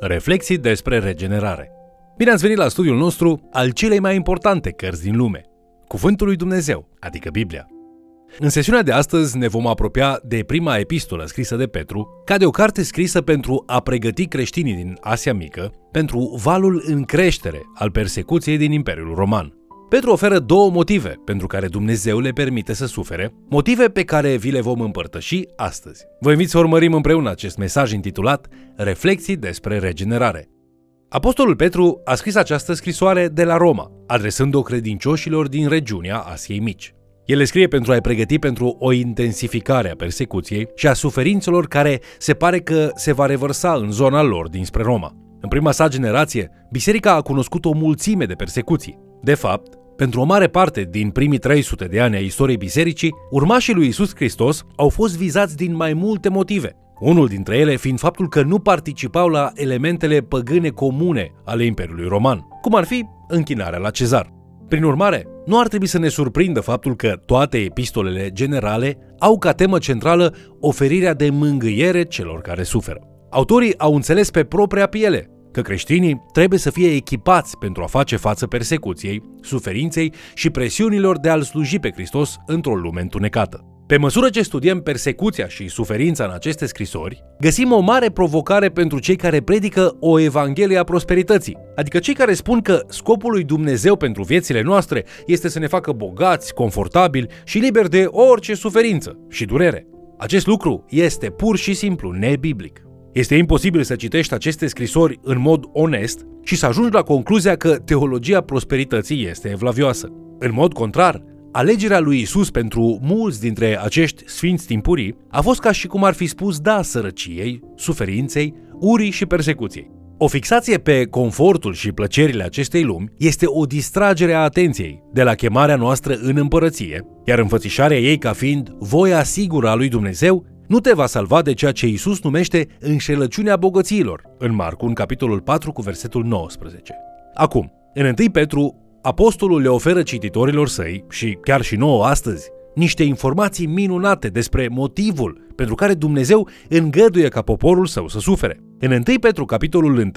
Reflexii despre regenerare. Bine ați venit la studiul nostru al celei mai importante cărți din lume, Cuvântul lui Dumnezeu, adică Biblia. În sesiunea de astăzi ne vom apropia de prima epistolă scrisă de Petru, ca de o carte scrisă pentru a pregăti creștinii din Asia Mică pentru valul în creștere al persecuției din Imperiul Roman. Petru oferă două motive pentru care Dumnezeu le permite să sufere, motive pe care vi le vom împărtăși astăzi. Vă invit să urmărim împreună acest mesaj intitulat Reflexii despre regenerare. Apostolul Petru a scris această scrisoare de la Roma, adresând-o credincioșilor din regiunea Asiei Mici. El le scrie pentru a-i pregăti pentru o intensificare a persecuției și a suferințelor care se pare că se va revărsa în zona lor dinspre Roma. În prima sa generație, biserica a cunoscut o mulțime de persecuții. De fapt, pentru o mare parte din primii 300 de ani ai istoriei bisericii, urmașii lui Isus Hristos au fost vizați din mai multe motive. Unul dintre ele fiind faptul că nu participau la elementele păgâne comune ale Imperiului Roman, cum ar fi închinarea la cezar. Prin urmare, nu ar trebui să ne surprindă faptul că toate epistolele generale au ca temă centrală oferirea de mângâiere celor care suferă. Autorii au înțeles pe propria piele că creștinii trebuie să fie echipați pentru a face față persecuției, suferinței și presiunilor de a-L sluji pe Hristos într-o lume întunecată. Pe măsură ce studiem persecuția și suferința în aceste scrisori, găsim o mare provocare pentru cei care predică o evanghelie a prosperității, adică cei care spun că scopul lui Dumnezeu pentru viețile noastre este să ne facă bogați, confortabili și liberi de orice suferință și durere. Acest lucru este pur și simplu nebiblic. Este imposibil să citești aceste scrisori în mod onest și să ajungi la concluzia că teologia prosperității este evlavioasă. În mod contrar, alegerea lui Isus pentru mulți dintre acești sfinți timpurii a fost ca și cum ar fi spus da sărăciei, suferinței, urii și persecuției. O fixație pe confortul și plăcerile acestei lumi este o distragere a atenției de la chemarea noastră în împărăție, iar înfățișarea ei ca fiind voia sigură a lui Dumnezeu nu te va salva de ceea ce Isus numește înșelăciunea bogăților, în Marcu, în capitolul 4 cu versetul 19. Acum, în 1 Petru, apostolul le oferă cititorilor săi, și chiar și nouă astăzi, niște informații minunate despre motivul pentru care Dumnezeu îngăduie ca poporul său să sufere. În 1 Petru, capitolul 1,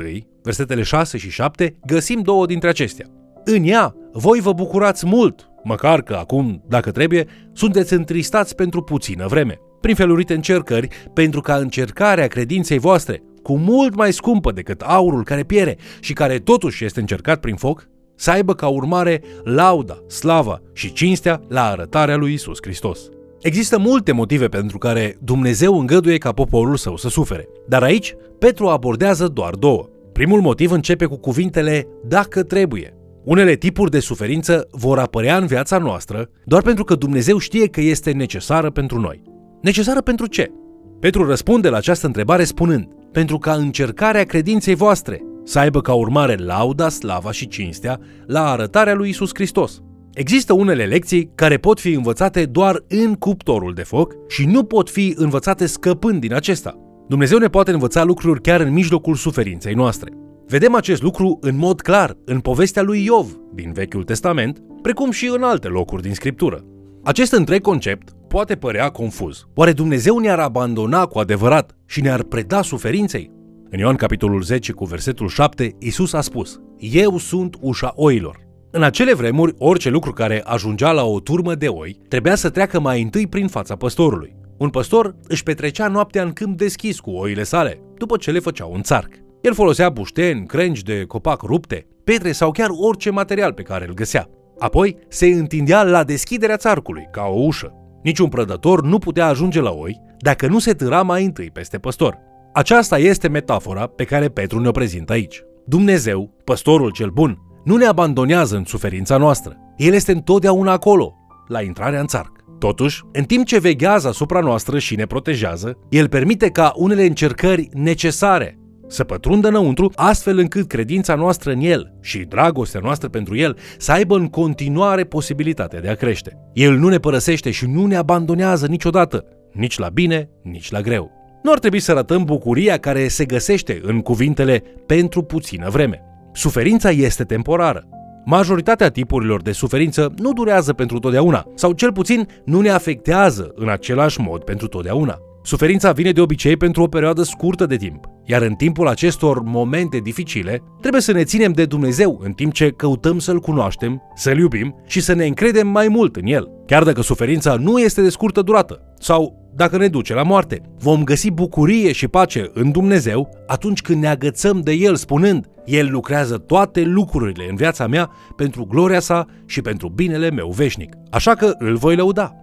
versetele 6 și 7, găsim două dintre acestea. În ea, voi vă bucurați mult, măcar că acum, dacă trebuie, sunteți întristați pentru puțină vreme prin felurite încercări, pentru ca încercarea credinței voastre, cu mult mai scumpă decât aurul care piere și care totuși este încercat prin foc, să aibă ca urmare lauda, slava și cinstea la arătarea lui Isus Hristos. Există multe motive pentru care Dumnezeu îngăduie ca poporul său să sufere, dar aici Petru abordează doar două. Primul motiv începe cu cuvintele dacă trebuie. Unele tipuri de suferință vor apărea în viața noastră doar pentru că Dumnezeu știe că este necesară pentru noi. Necesară pentru ce? Petru răspunde la această întrebare spunând, pentru ca încercarea credinței voastre să aibă ca urmare lauda, slava și cinstea la arătarea lui Isus Hristos. Există unele lecții care pot fi învățate doar în cuptorul de foc și nu pot fi învățate scăpând din acesta. Dumnezeu ne poate învăța lucruri chiar în mijlocul suferinței noastre. Vedem acest lucru în mod clar în povestea lui Iov din Vechiul Testament, precum și în alte locuri din Scriptură. Acest întreg concept poate părea confuz. Oare Dumnezeu ne-ar abandona cu adevărat și ne-ar preda suferinței? În Ioan capitolul 10 cu versetul 7, Isus a spus, Eu sunt ușa oilor. În acele vremuri, orice lucru care ajungea la o turmă de oi trebuia să treacă mai întâi prin fața păstorului. Un păstor își petrecea noaptea în câmp deschis cu oile sale, după ce le făcea un țarc. El folosea bușteni, crengi de copac rupte, pietre sau chiar orice material pe care îl găsea. Apoi se întindea la deschiderea țarcului, ca o ușă. Niciun prădător nu putea ajunge la oi dacă nu se târa mai întâi peste păstor. Aceasta este metafora pe care Petru ne-o prezintă aici. Dumnezeu, păstorul cel bun, nu ne abandonează în suferința noastră. El este întotdeauna acolo, la intrarea în țarc. Totuși, în timp ce veghează asupra noastră și ne protejează, el permite ca unele încercări necesare să pătrundă înăuntru, astfel încât credința noastră în El și dragostea noastră pentru El să aibă în continuare posibilitatea de a crește. El nu ne părăsește și nu ne abandonează niciodată, nici la bine, nici la greu. Nu ar trebui să ratăm bucuria care se găsește în cuvintele pentru puțină vreme. Suferința este temporară. Majoritatea tipurilor de suferință nu durează pentru totdeauna, sau cel puțin nu ne afectează în același mod pentru totdeauna. Suferința vine de obicei pentru o perioadă scurtă de timp, iar în timpul acestor momente dificile, trebuie să ne ținem de Dumnezeu în timp ce căutăm să-L cunoaștem, să-L iubim și să ne încredem mai mult în El, chiar dacă suferința nu este de scurtă durată sau dacă ne duce la moarte. Vom găsi bucurie și pace în Dumnezeu atunci când ne agățăm de El spunând, El lucrează toate lucrurile în viața mea pentru gloria sa și pentru binele meu veșnic. Așa că îl voi lăuda.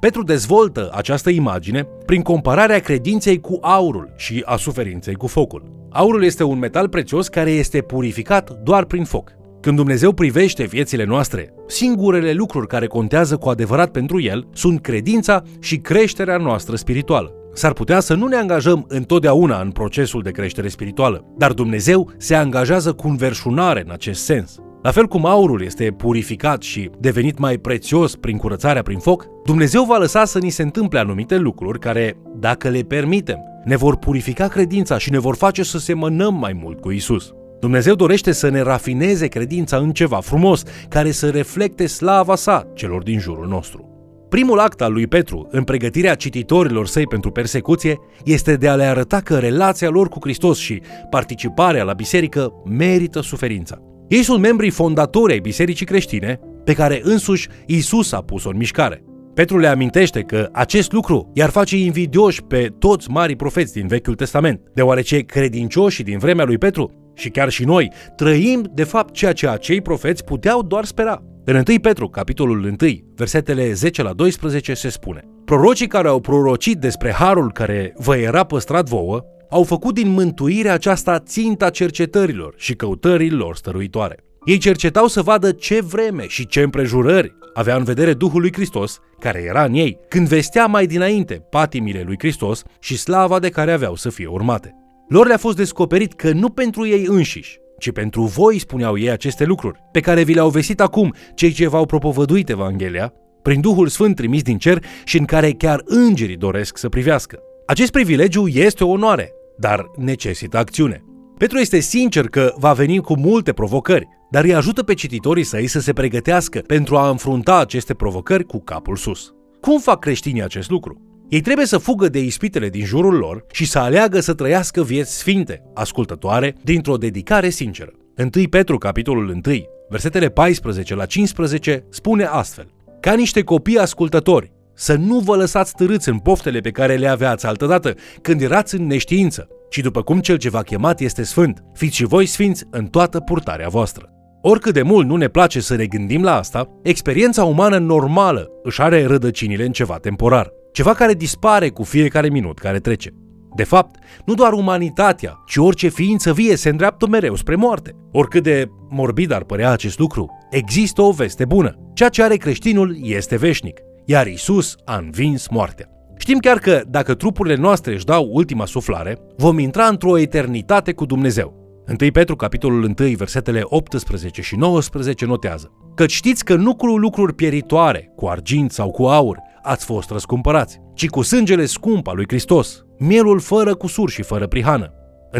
Petru dezvoltă această imagine prin compararea credinței cu aurul și a suferinței cu focul. Aurul este un metal prețios care este purificat doar prin foc. Când Dumnezeu privește viețile noastre, singurele lucruri care contează cu adevărat pentru El sunt credința și creșterea noastră spirituală. S-ar putea să nu ne angajăm întotdeauna în procesul de creștere spirituală, dar Dumnezeu se angajează cu înverșunare în acest sens. La fel cum aurul este purificat și devenit mai prețios prin curățarea prin foc, Dumnezeu va lăsa să ni se întâmple anumite lucruri care, dacă le permitem, ne vor purifica credința și ne vor face să semănăm mai mult cu Isus. Dumnezeu dorește să ne rafineze credința în ceva frumos, care să reflecte slava sa celor din jurul nostru. Primul act al lui Petru, în pregătirea cititorilor săi pentru persecuție, este de a le arăta că relația lor cu Hristos și participarea la biserică merită suferința. Ei sunt membrii fondatori ai bisericii creștine, pe care însuși Isus a pus-o în mișcare. Petru le amintește că acest lucru i-ar face invidioși pe toți marii profeți din Vechiul Testament, deoarece credincioșii din vremea lui Petru și chiar și noi trăim de fapt ceea ce acei profeți puteau doar spera. În 1 Petru, capitolul 1, versetele 10 la 12 se spune Prorocii care au prorocit despre harul care vă era păstrat vouă, au făcut din mântuirea aceasta ținta cercetărilor și căutărilor stăruitoare. Ei cercetau să vadă ce vreme și ce împrejurări avea în vedere Duhul lui Hristos, care era în ei, când vestea mai dinainte patimile lui Hristos și slava de care aveau să fie urmate. Lor le-a fost descoperit că nu pentru ei înșiși, ci pentru voi spuneau ei aceste lucruri, pe care vi le-au vestit acum cei ce v-au propovăduit Evanghelia, prin Duhul Sfânt trimis din cer și în care chiar îngerii doresc să privească. Acest privilegiu este o onoare, dar necesită acțiune. Petru este sincer că va veni cu multe provocări, dar îi ajută pe cititorii săi să se pregătească pentru a înfrunta aceste provocări cu capul sus. Cum fac creștinii acest lucru? Ei trebuie să fugă de ispitele din jurul lor și să aleagă să trăiască vieți sfinte, ascultătoare, dintr-o dedicare sinceră. 1 Petru, capitolul 1, versetele 14 la 15, spune astfel. Ca niște copii ascultători, să nu vă lăsați târâți în poftele pe care le aveați altădată, când erați în neștiință, ci după cum cel ce v-a chemat este sfânt, fiți și voi sfinți în toată purtarea voastră. Oricât de mult nu ne place să ne gândim la asta, experiența umană normală își are rădăcinile în ceva temporar, ceva care dispare cu fiecare minut care trece. De fapt, nu doar umanitatea, ci orice ființă vie se îndreaptă mereu spre moarte. Oricât de morbid ar părea acest lucru, există o veste bună. Ceea ce are creștinul este veșnic, iar Isus a învins moartea. Știm chiar că dacă trupurile noastre își dau ultima suflare, vom intra într-o eternitate cu Dumnezeu. 1 Petru, capitolul 1, versetele 18 și 19 notează că știți că nu cu lucruri pieritoare, cu argint sau cu aur, ați fost răscumpărați, ci cu sângele scump al lui Hristos, mielul fără cusur și fără prihană.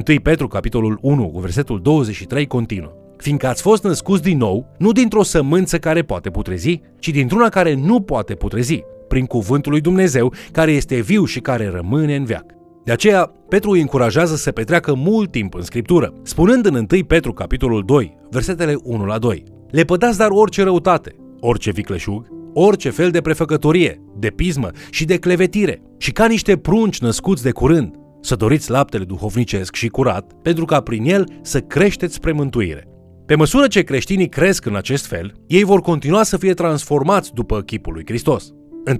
1 Petru, capitolul 1, cu versetul 23 continuă fiindcă ați fost născuți din nou, nu dintr-o sămânță care poate putrezi, ci dintr-una care nu poate putrezi, prin cuvântul lui Dumnezeu, care este viu și care rămâne în veac. De aceea, Petru îi încurajează să petreacă mult timp în Scriptură, spunând în 1 Petru, capitolul 2, versetele 1 la 2. Le pădați dar orice răutate, orice vicleșug, orice fel de prefăcătorie, de pismă și de clevetire, și ca niște prunci născuți de curând, să doriți laptele duhovnicesc și curat, pentru ca prin el să creșteți spre mântuire. Pe măsură ce creștinii cresc în acest fel, ei vor continua să fie transformați după chipul lui Hristos.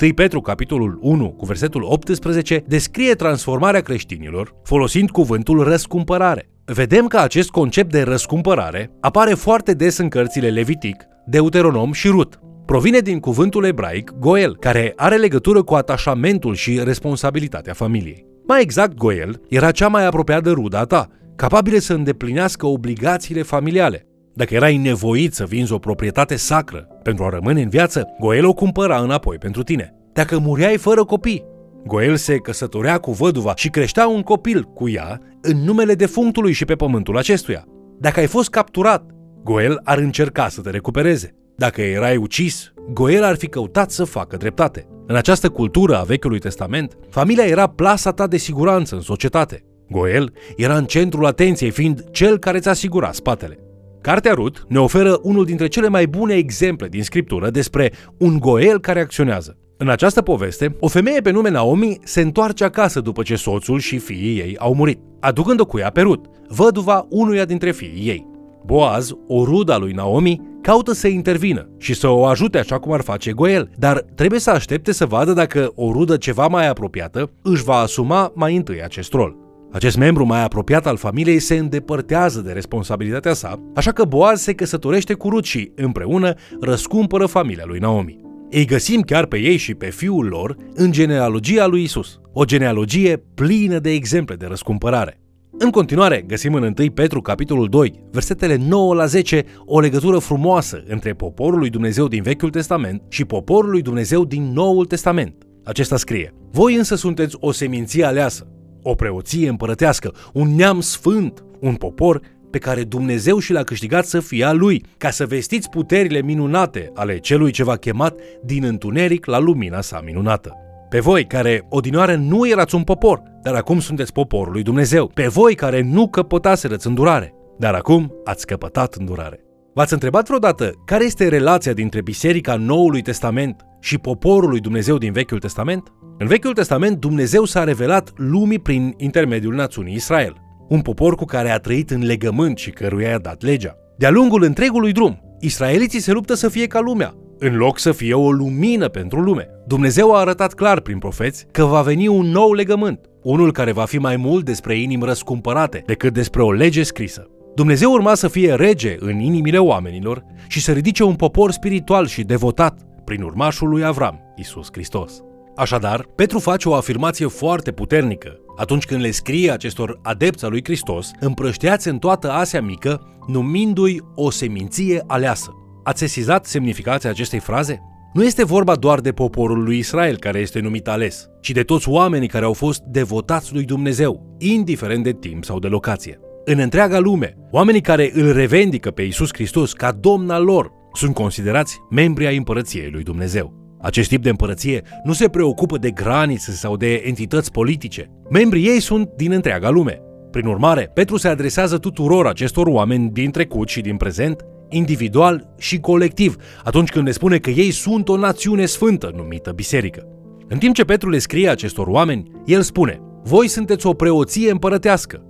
1 Petru, capitolul 1, cu versetul 18, descrie transformarea creștinilor folosind cuvântul răscumpărare. Vedem că acest concept de răscumpărare apare foarte des în cărțile Levitic, Deuteronom și Rut. Provine din cuvântul ebraic goel, care are legătură cu atașamentul și responsabilitatea familiei. Mai exact, goel era cea mai apropiată rudă a ta, capabilă să îndeplinească obligațiile familiale, dacă erai nevoit să vinzi o proprietate sacră pentru a rămâne în viață, Goel o cumpăra înapoi pentru tine. Dacă mureai fără copii, Goel se căsătorea cu văduva și creștea un copil cu ea în numele defunctului și pe pământul acestuia. Dacă ai fost capturat, Goel ar încerca să te recupereze. Dacă erai ucis, Goel ar fi căutat să facă dreptate. În această cultură a Vechiului Testament, familia era plasa ta de siguranță în societate. Goel era în centrul atenției, fiind cel care îți asigura spatele. Cartea Rut ne oferă unul dintre cele mai bune exemple din scriptură despre un Goel care acționează. În această poveste, o femeie pe nume Naomi se întoarce acasă după ce soțul și fiii ei au murit, aducând-o cu ea pe Rut, văduva unuia dintre fiii ei. Boaz, o ruda lui Naomi, caută să intervină și să o ajute așa cum ar face Goel, dar trebuie să aștepte să vadă dacă o rudă ceva mai apropiată își va asuma mai întâi acest rol. Acest membru mai apropiat al familiei se îndepărtează de responsabilitatea sa, așa că Boaz se căsătorește cu Rut și, împreună, răscumpără familia lui Naomi. Ei găsim chiar pe ei și pe fiul lor în genealogia lui Isus, o genealogie plină de exemple de răscumpărare. În continuare, găsim în 1 Petru, capitolul 2, versetele 9 la 10, o legătură frumoasă între poporul lui Dumnezeu din Vechiul Testament și poporul lui Dumnezeu din Noul Testament. Acesta scrie, Voi însă sunteți o seminție aleasă, o preoție împărătească, un neam sfânt, un popor pe care Dumnezeu și l-a câștigat să fie a lui, ca să vestiți puterile minunate ale celui ce v-a chemat din întuneric la lumina sa minunată. Pe voi care odinoară nu erați un popor, dar acum sunteți poporul lui Dumnezeu. Pe voi care nu căpătaserăți îndurare, dar acum ați căpătat îndurare. V-ați întrebat vreodată care este relația dintre Biserica Noului Testament și poporul lui Dumnezeu din Vechiul Testament? În Vechiul Testament, Dumnezeu s-a revelat lumii prin intermediul națiunii Israel, un popor cu care a trăit în legământ și căruia i-a dat legea. De-a lungul întregului drum, israeliții se luptă să fie ca lumea, în loc să fie o lumină pentru lume. Dumnezeu a arătat clar prin profeți că va veni un nou legământ, unul care va fi mai mult despre inimi răscumpărate decât despre o lege scrisă. Dumnezeu urma să fie rege în inimile oamenilor și să ridice un popor spiritual și devotat prin urmașul lui Avram, Isus Hristos. Așadar, Petru face o afirmație foarte puternică atunci când le scrie acestor adepți al lui Hristos, împrășteați în toată Asia Mică, numindu-i o seminție aleasă. Ați sesizat semnificația acestei fraze? Nu este vorba doar de poporul lui Israel care este numit ales, ci de toți oamenii care au fost devotați lui Dumnezeu, indiferent de timp sau de locație. În întreaga lume, oamenii care îl revendică pe Isus Hristos ca domn al lor sunt considerați membri ai împărăției lui Dumnezeu. Acest tip de împărăție nu se preocupă de granițe sau de entități politice. Membrii ei sunt din întreaga lume. Prin urmare, Petru se adresează tuturor acestor oameni din trecut și din prezent, individual și colectiv, atunci când le spune că ei sunt o națiune sfântă numită biserică. În timp ce Petru le scrie acestor oameni, el spune, voi sunteți o preoție împărătească.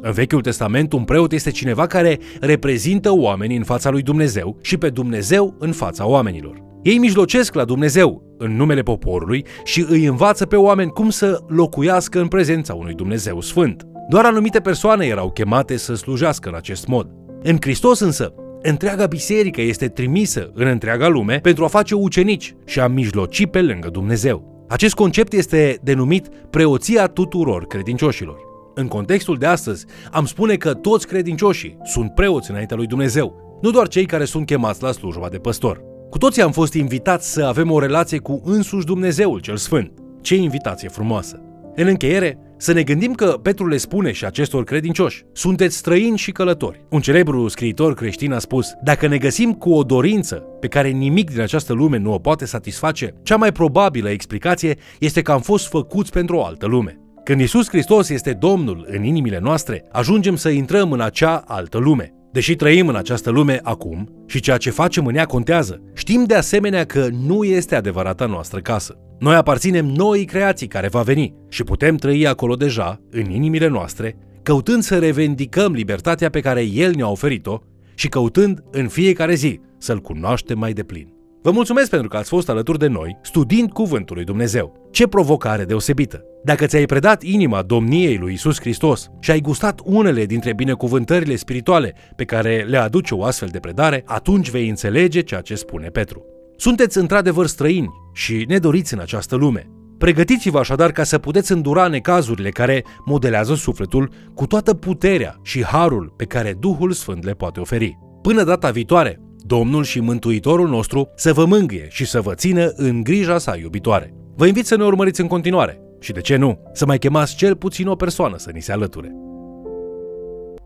În Vechiul Testament, un preot este cineva care reprezintă oamenii în fața lui Dumnezeu și pe Dumnezeu în fața oamenilor. Ei mijlocesc la Dumnezeu în numele poporului și îi învață pe oameni cum să locuiască în prezența unui Dumnezeu sfânt. Doar anumite persoane erau chemate să slujească în acest mod. În Hristos însă, întreaga biserică este trimisă în întreaga lume pentru a face ucenici și a mijloci pe lângă Dumnezeu. Acest concept este denumit preoția tuturor credincioșilor. În contextul de astăzi, am spune că toți credincioșii sunt preoți înaintea lui Dumnezeu, nu doar cei care sunt chemați la slujba de păstor. Cu toții am fost invitați să avem o relație cu însuși Dumnezeul cel Sfânt. Ce invitație frumoasă! În încheiere, să ne gândim că Petru le spune și acestor credincioși, sunteți străini și călători. Un celebru scriitor creștin a spus, dacă ne găsim cu o dorință pe care nimic din această lume nu o poate satisface, cea mai probabilă explicație este că am fost făcuți pentru o altă lume. Când Isus Hristos este Domnul în inimile noastre, ajungem să intrăm în acea altă lume. Deși trăim în această lume acum și ceea ce facem în ea contează, știm de asemenea că nu este adevărata noastră casă. Noi aparținem noii creații care va veni și putem trăi acolo deja, în inimile noastre, căutând să revendicăm libertatea pe care El ne-a oferit-o și căutând în fiecare zi să-L cunoaștem mai deplin. Vă mulțumesc pentru că ați fost alături de noi, studiind Cuvântul lui Dumnezeu. Ce provocare deosebită! Dacă ți-ai predat inima domniei lui Isus Hristos și ai gustat unele dintre binecuvântările spirituale pe care le aduce o astfel de predare, atunci vei înțelege ceea ce spune Petru. Sunteți într-adevăr străini și nedoriți în această lume. Pregătiți-vă așadar ca să puteți îndura necazurile care modelează sufletul cu toată puterea și harul pe care Duhul Sfânt le poate oferi. Până data viitoare, Domnul și Mântuitorul nostru să vă mângâie și să vă țină în grija sa iubitoare. Vă invit să ne urmăriți în continuare și, de ce nu, să mai chemați cel puțin o persoană să ni se alăture.